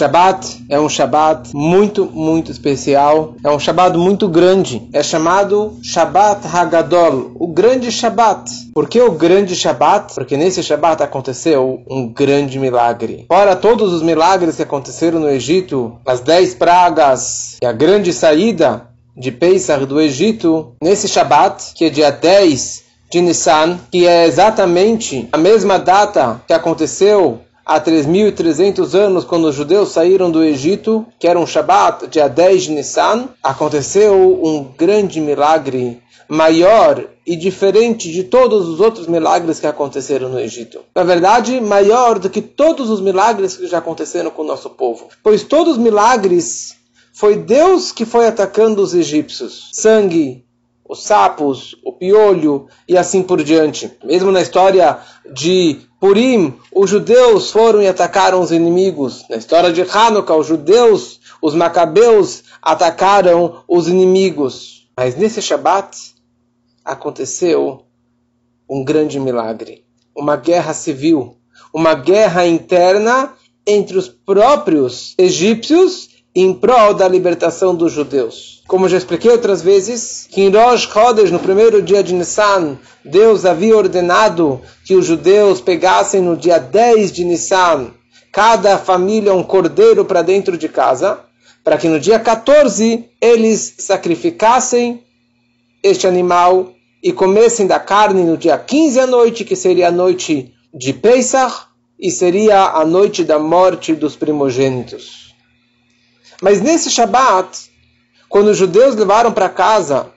Shabbat é um Shabbat muito, muito especial. É um Shabbat muito grande. É chamado Shabbat Hagadol, o grande Shabbat. Por que o grande Shabbat? Porque nesse Shabbat aconteceu um grande milagre. Fora todos os milagres que aconteceram no Egito, as dez pragas e a grande saída de Pesach do Egito, nesse Shabbat, que é dia 10 de Nissan, que é exatamente a mesma data que aconteceu há 3.300 anos, quando os judeus saíram do Egito, que era um Shabat, dia 10 de Nissan, aconteceu um grande milagre maior e diferente de todos os outros milagres que aconteceram no Egito. Na verdade, maior do que todos os milagres que já aconteceram com o nosso povo. Pois todos os milagres foi Deus que foi atacando os egípcios. Sangue, os sapos, o piolho e assim por diante. Mesmo na história de Purim, os judeus foram e atacaram os inimigos. Na história de Hanukkah, os judeus, os macabeus, atacaram os inimigos. Mas nesse Shabat aconteceu um grande milagre. Uma guerra civil, uma guerra interna entre os próprios egípcios em prol da libertação dos judeus. Como já expliquei outras vezes, que em Rosh Chodesh, no primeiro dia de Nissan, Deus havia ordenado que os judeus pegassem no dia 10 de Nissan cada família um cordeiro para dentro de casa, para que no dia 14 eles sacrificassem este animal e comessem da carne no dia 15 à noite, que seria a noite de Pesach, e seria a noite da morte dos primogênitos. Mas nesse Shabat, quando os judeus levaram para casa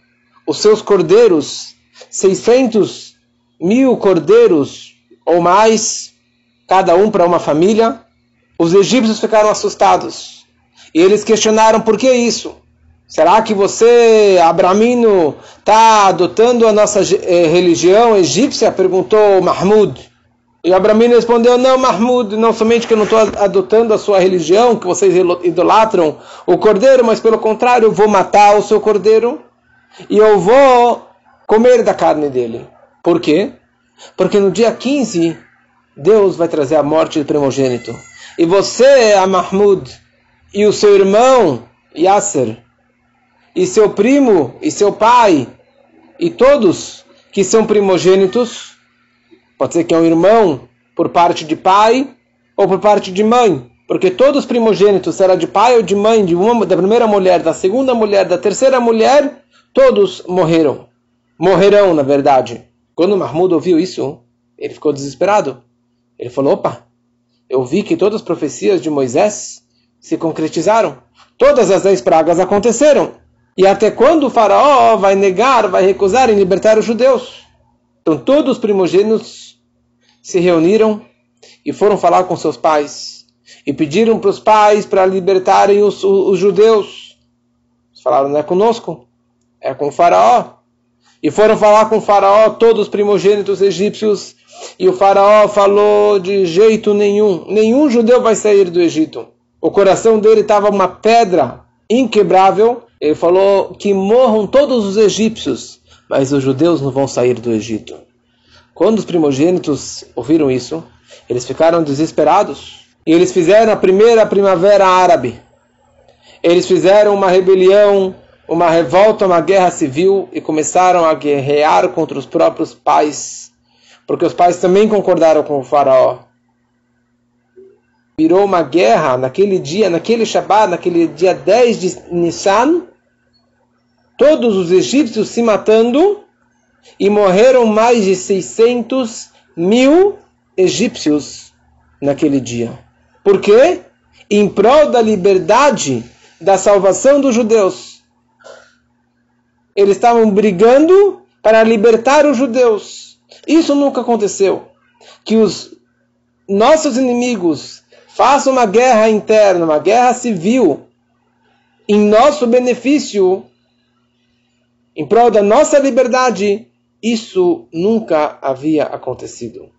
os seus cordeiros, 600 mil cordeiros ou mais, cada um para uma família, os egípcios ficaram assustados. E eles questionaram por que isso. Será que você, Abramino, está adotando a nossa eh, religião egípcia? Perguntou Mahmud. E Abramin respondeu: Não, Mahmud, não somente que eu não estou adotando a sua religião, que vocês idolatram o cordeiro, mas pelo contrário, eu vou matar o seu cordeiro e eu vou comer da carne dele. Por quê? Porque no dia 15, Deus vai trazer a morte do primogênito. E você, a Mahmud, e o seu irmão, Yasser, e seu primo, e seu pai, e todos que são primogênitos, Pode ser que é um irmão por parte de pai ou por parte de mãe. Porque todos os primogênitos, será de pai ou de mãe, de uma, da primeira mulher, da segunda mulher, da terceira mulher, todos morreram. Morrerão, na verdade. Quando Mahmud ouviu isso, ele ficou desesperado. Ele falou: opa, eu vi que todas as profecias de Moisés se concretizaram. Todas as dez pragas aconteceram. E até quando o faraó vai negar, vai recusar em libertar os judeus? Então todos os primogênitos se reuniram e foram falar com seus pais e pediram para os pais para libertarem os, os, judeus. Eles falaram, não é conosco, é com o faraó. E foram falar com o faraó todos os primogênitos egípcios e o faraó falou de jeito nenhum, nenhum judeu vai sair do Egito. O coração dele estava uma pedra inquebrável. Ele falou que morram todos os egípcios, mas os judeus não vão sair do Egito. Quando os primogênitos ouviram isso, eles ficaram desesperados. E eles fizeram a primeira primavera árabe. Eles fizeram uma rebelião, uma revolta, uma guerra civil e começaram a guerrear contra os próprios pais. Porque os pais também concordaram com o faraó. Virou uma guerra naquele dia, naquele Shabbat, naquele dia 10 de Nissan. Todos os egípcios se matando e morreram mais de 600 mil egípcios naquele dia. Por quê? Em prol da liberdade, da salvação dos judeus. Eles estavam brigando para libertar os judeus. Isso nunca aconteceu. Que os nossos inimigos façam uma guerra interna, uma guerra civil, em nosso benefício, em prol da nossa liberdade, isso nunca havia acontecido.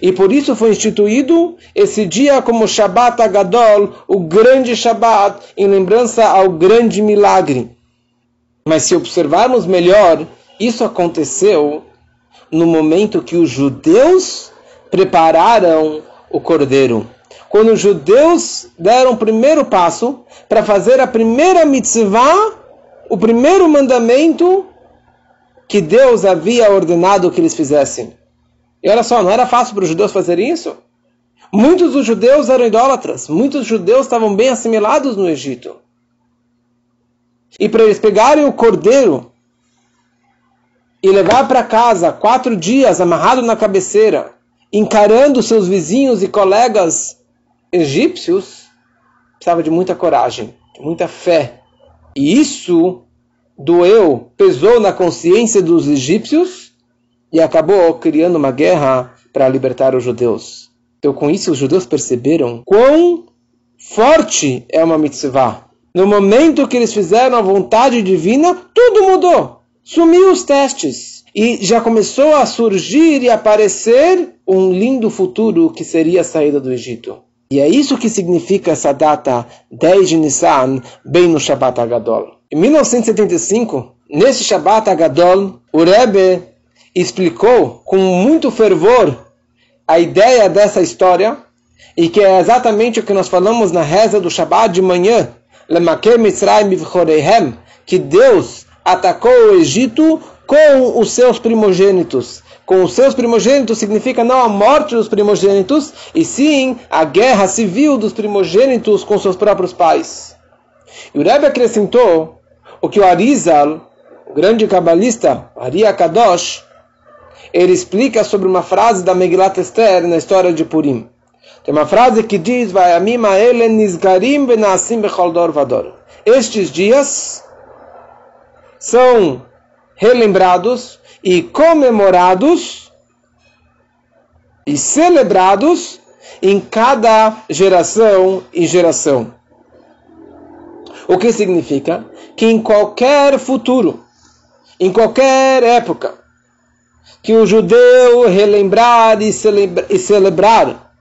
E por isso foi instituído esse dia como Shabbat Agadol, o grande Shabbat, em lembrança ao grande milagre. Mas se observarmos melhor, isso aconteceu no momento que os judeus prepararam o cordeiro. quando os judeus deram o primeiro passo para fazer a primeira mitzvah, o primeiro mandamento que Deus havia ordenado que eles fizessem. E olha só, não era fácil para os judeus fazerem isso? Muitos dos judeus eram idólatras, muitos judeus estavam bem assimilados no Egito. E para eles pegarem o cordeiro e levar para casa quatro dias amarrado na cabeceira, encarando seus vizinhos e colegas egípcios, precisava de muita coragem, de muita fé. E isso doeu, pesou na consciência dos egípcios e acabou criando uma guerra para libertar os judeus. Então, com isso, os judeus perceberam quão forte é uma mitzvah. No momento que eles fizeram a vontade divina, tudo mudou. Sumiu os testes. E já começou a surgir e aparecer um lindo futuro que seria a saída do Egito. E é isso que significa essa data 10 de Nissan, bem no Shabbat Agadol. Em 1975, nesse Shabbat Agadol, o Rebbe explicou com muito fervor a ideia dessa história e que é exatamente o que nós falamos na reza do Shabbat de manhã, que Deus atacou o Egito com os seus primogênitos. Com os seus primogênitos significa não a morte dos primogênitos, e sim a guerra civil dos primogênitos com seus próprios pais. E o Rebbe acrescentou o que o Arizal, o grande cabalista, Ari Kadosh, ele explica sobre uma frase da Megilat Esther na história de Purim. Tem uma frase que diz: Estes dias são relembrados e comemorados e celebrados em cada geração e geração. O que significa que em qualquer futuro, em qualquer época, que o judeu relembrar e, celebra, e celebrar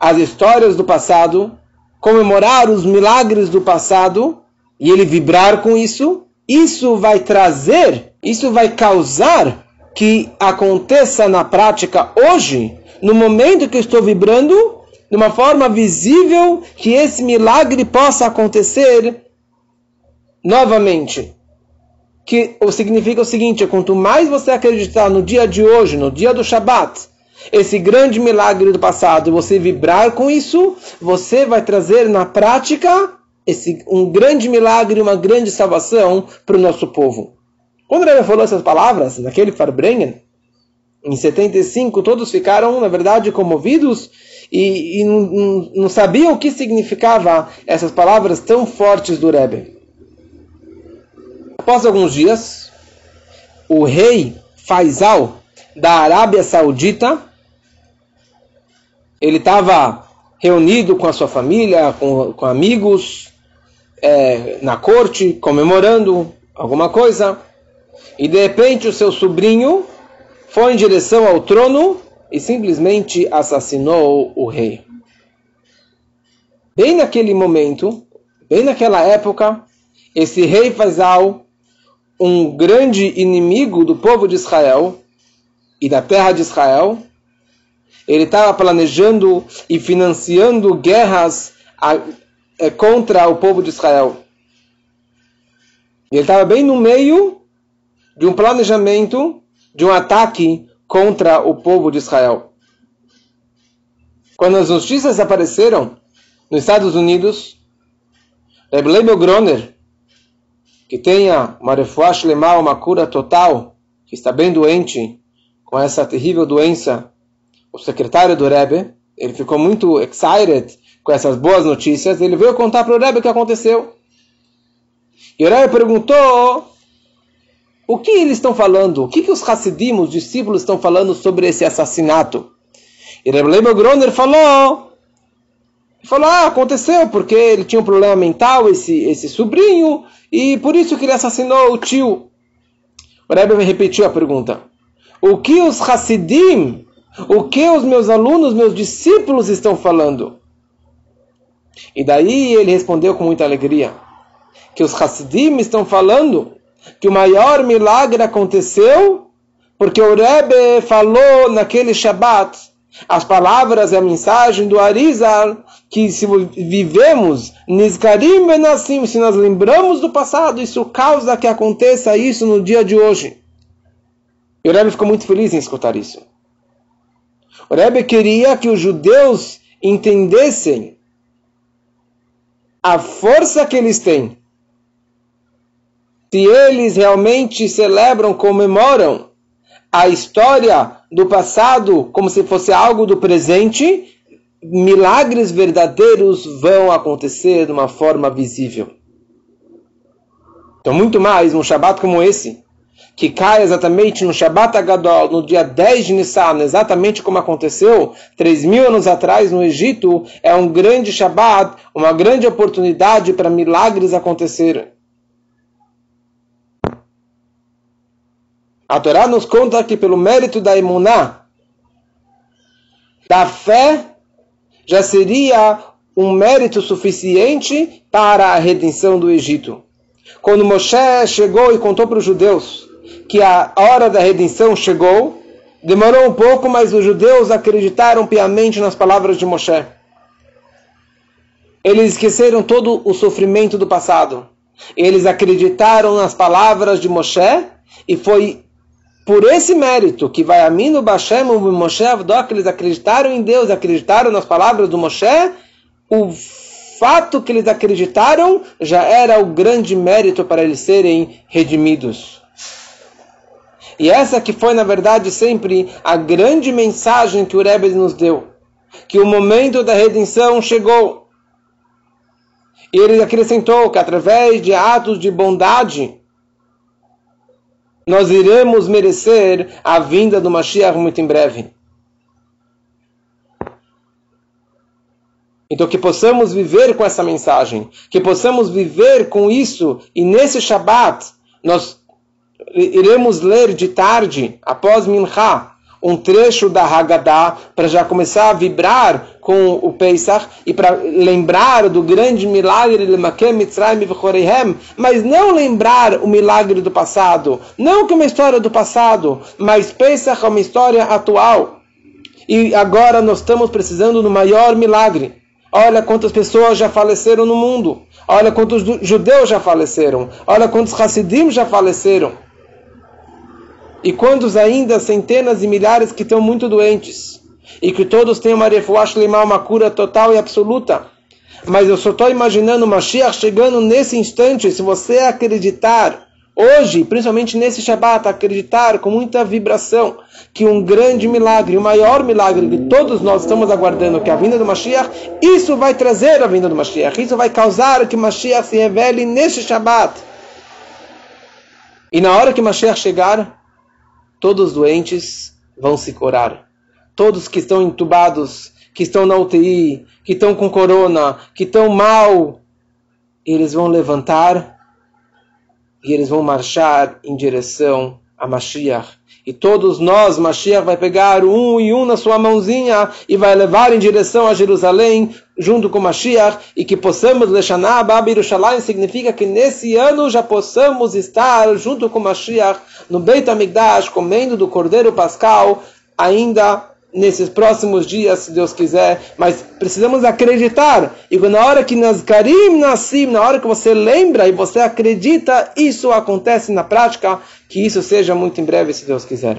as histórias do passado, comemorar os milagres do passado e ele vibrar com isso, isso vai trazer, isso vai causar que aconteça na prática hoje, no momento que eu estou vibrando, de uma forma visível, que esse milagre possa acontecer novamente que significa o seguinte: quanto mais você acreditar no dia de hoje, no dia do Shabat, esse grande milagre do passado, você vibrar com isso, você vai trazer na prática esse, um grande milagre, uma grande salvação para o nosso povo. Quando ele falou essas palavras, naquele Farbrengen, em 75, todos ficaram, na verdade, comovidos e, e não, não, não sabiam o que significava essas palavras tão fortes do Rebbe. Após alguns dias, o rei Faisal da Arábia Saudita, ele estava reunido com a sua família, com, com amigos, é, na corte, comemorando alguma coisa, e de repente o seu sobrinho foi em direção ao trono e simplesmente assassinou o rei. Bem naquele momento, bem naquela época, esse rei Faisal um grande inimigo do povo de Israel e da terra de Israel. Ele estava planejando e financiando guerras é, contra o povo de Israel. Ele estava bem no meio de um planejamento de um ataque contra o povo de Israel. Quando as notícias apareceram nos Estados Unidos, Leibel Groner, que tenha uma refuah uma cura total, que está bem doente com essa terrível doença, o secretário do Rebbe, ele ficou muito excited com essas boas notícias, ele veio contar para o Rebbe o que aconteceu. E o Rebbe perguntou o que eles estão falando, o que, que os Hassidim, os discípulos, estão falando sobre esse assassinato. E Rebbe Leibel Groner falou, falou, ah, aconteceu porque ele tinha um problema mental, esse, esse sobrinho, e por isso que ele assassinou o tio. O Rebbe repetiu a pergunta. O que os Hassidim, o que os meus alunos, meus discípulos estão falando? E daí ele respondeu com muita alegria. Que os Hassidim estão falando que o maior milagre aconteceu porque o Rebbe falou naquele Shabat as palavras e a mensagem do Arizal, que se vivemos Nizkarim Benassim, se nós lembramos do passado, isso causa que aconteça isso no dia de hoje. E o Rebbe ficou muito feliz em escutar isso. O Rebbe queria que os judeus entendessem a força que eles têm. Se eles realmente celebram, comemoram a história do passado como se fosse algo do presente, milagres verdadeiros vão acontecer de uma forma visível. Então, muito mais um Shabat como esse, que cai exatamente no Shabat Agadol, no dia 10 de Nissan, exatamente como aconteceu 3 mil anos atrás no Egito, é um grande Shabat, uma grande oportunidade para milagres acontecerem. A Torá nos conta que pelo mérito da imuná, da fé, já seria um mérito suficiente para a redenção do Egito. Quando Moshe chegou e contou para os judeus que a hora da redenção chegou, demorou um pouco, mas os judeus acreditaram piamente nas palavras de Moshe. Eles esqueceram todo o sofrimento do passado. Eles acreditaram nas palavras de Moshe e foi por esse mérito que vai a mim no Bashem, o Moshe Avdok, eles acreditaram em Deus, acreditaram nas palavras do Moshe, o fato que eles acreditaram já era o grande mérito para eles serem redimidos. E essa que foi, na verdade, sempre a grande mensagem que o Rebbe nos deu. Que o momento da redenção chegou. E ele acrescentou que através de atos de bondade, nós iremos merecer a vinda do Mashiach muito em breve. Então que possamos viver com essa mensagem, que possamos viver com isso e nesse Shabat nós iremos ler de tarde, após Mincha, um trecho da Haggadah para já começar a vibrar com o Pesach e para lembrar do grande milagre de Makem Mitzrayim V'choreihem, mas não lembrar o milagre do passado, não que uma história do passado, mas Pesach é uma história atual. E agora nós estamos precisando do maior milagre. Olha quantas pessoas já faleceram no mundo. Olha quantos judeus já faleceram. Olha quantos Hassidim já faleceram. E quantos ainda centenas e milhares que estão muito doentes. E que todos têm uma refuash uma cura total e absoluta. Mas eu só estou imaginando o Mashiach chegando nesse instante, se você acreditar, hoje, principalmente nesse Shabbat, acreditar com muita vibração, que um grande milagre, o maior milagre que todos nós estamos aguardando, que é a vinda do Mashiach, isso vai trazer a vinda do Mashiach, isso vai causar que o Mashiach se revele nesse Shabbat. E na hora que o Mashiach chegar, todos os doentes vão se curar. Todos que estão entubados, que estão na UTI, que estão com corona, que estão mal, eles vão levantar e eles vão marchar em direção a Mashiach. E todos nós, Mashiach vai pegar um e um na sua mãozinha e vai levar em direção a Jerusalém junto com Mashiach e que possamos Leshaná Bab Yerushalayim significa que nesse ano já possamos estar junto com Mashiach no Beit HaMikdash comendo do Cordeiro Pascal ainda nesses próximos dias, se Deus quiser, mas precisamos acreditar. E na hora que Nazkarim Nassim, na hora que você lembra e você acredita, isso acontece na prática, que isso seja muito em breve, se Deus quiser.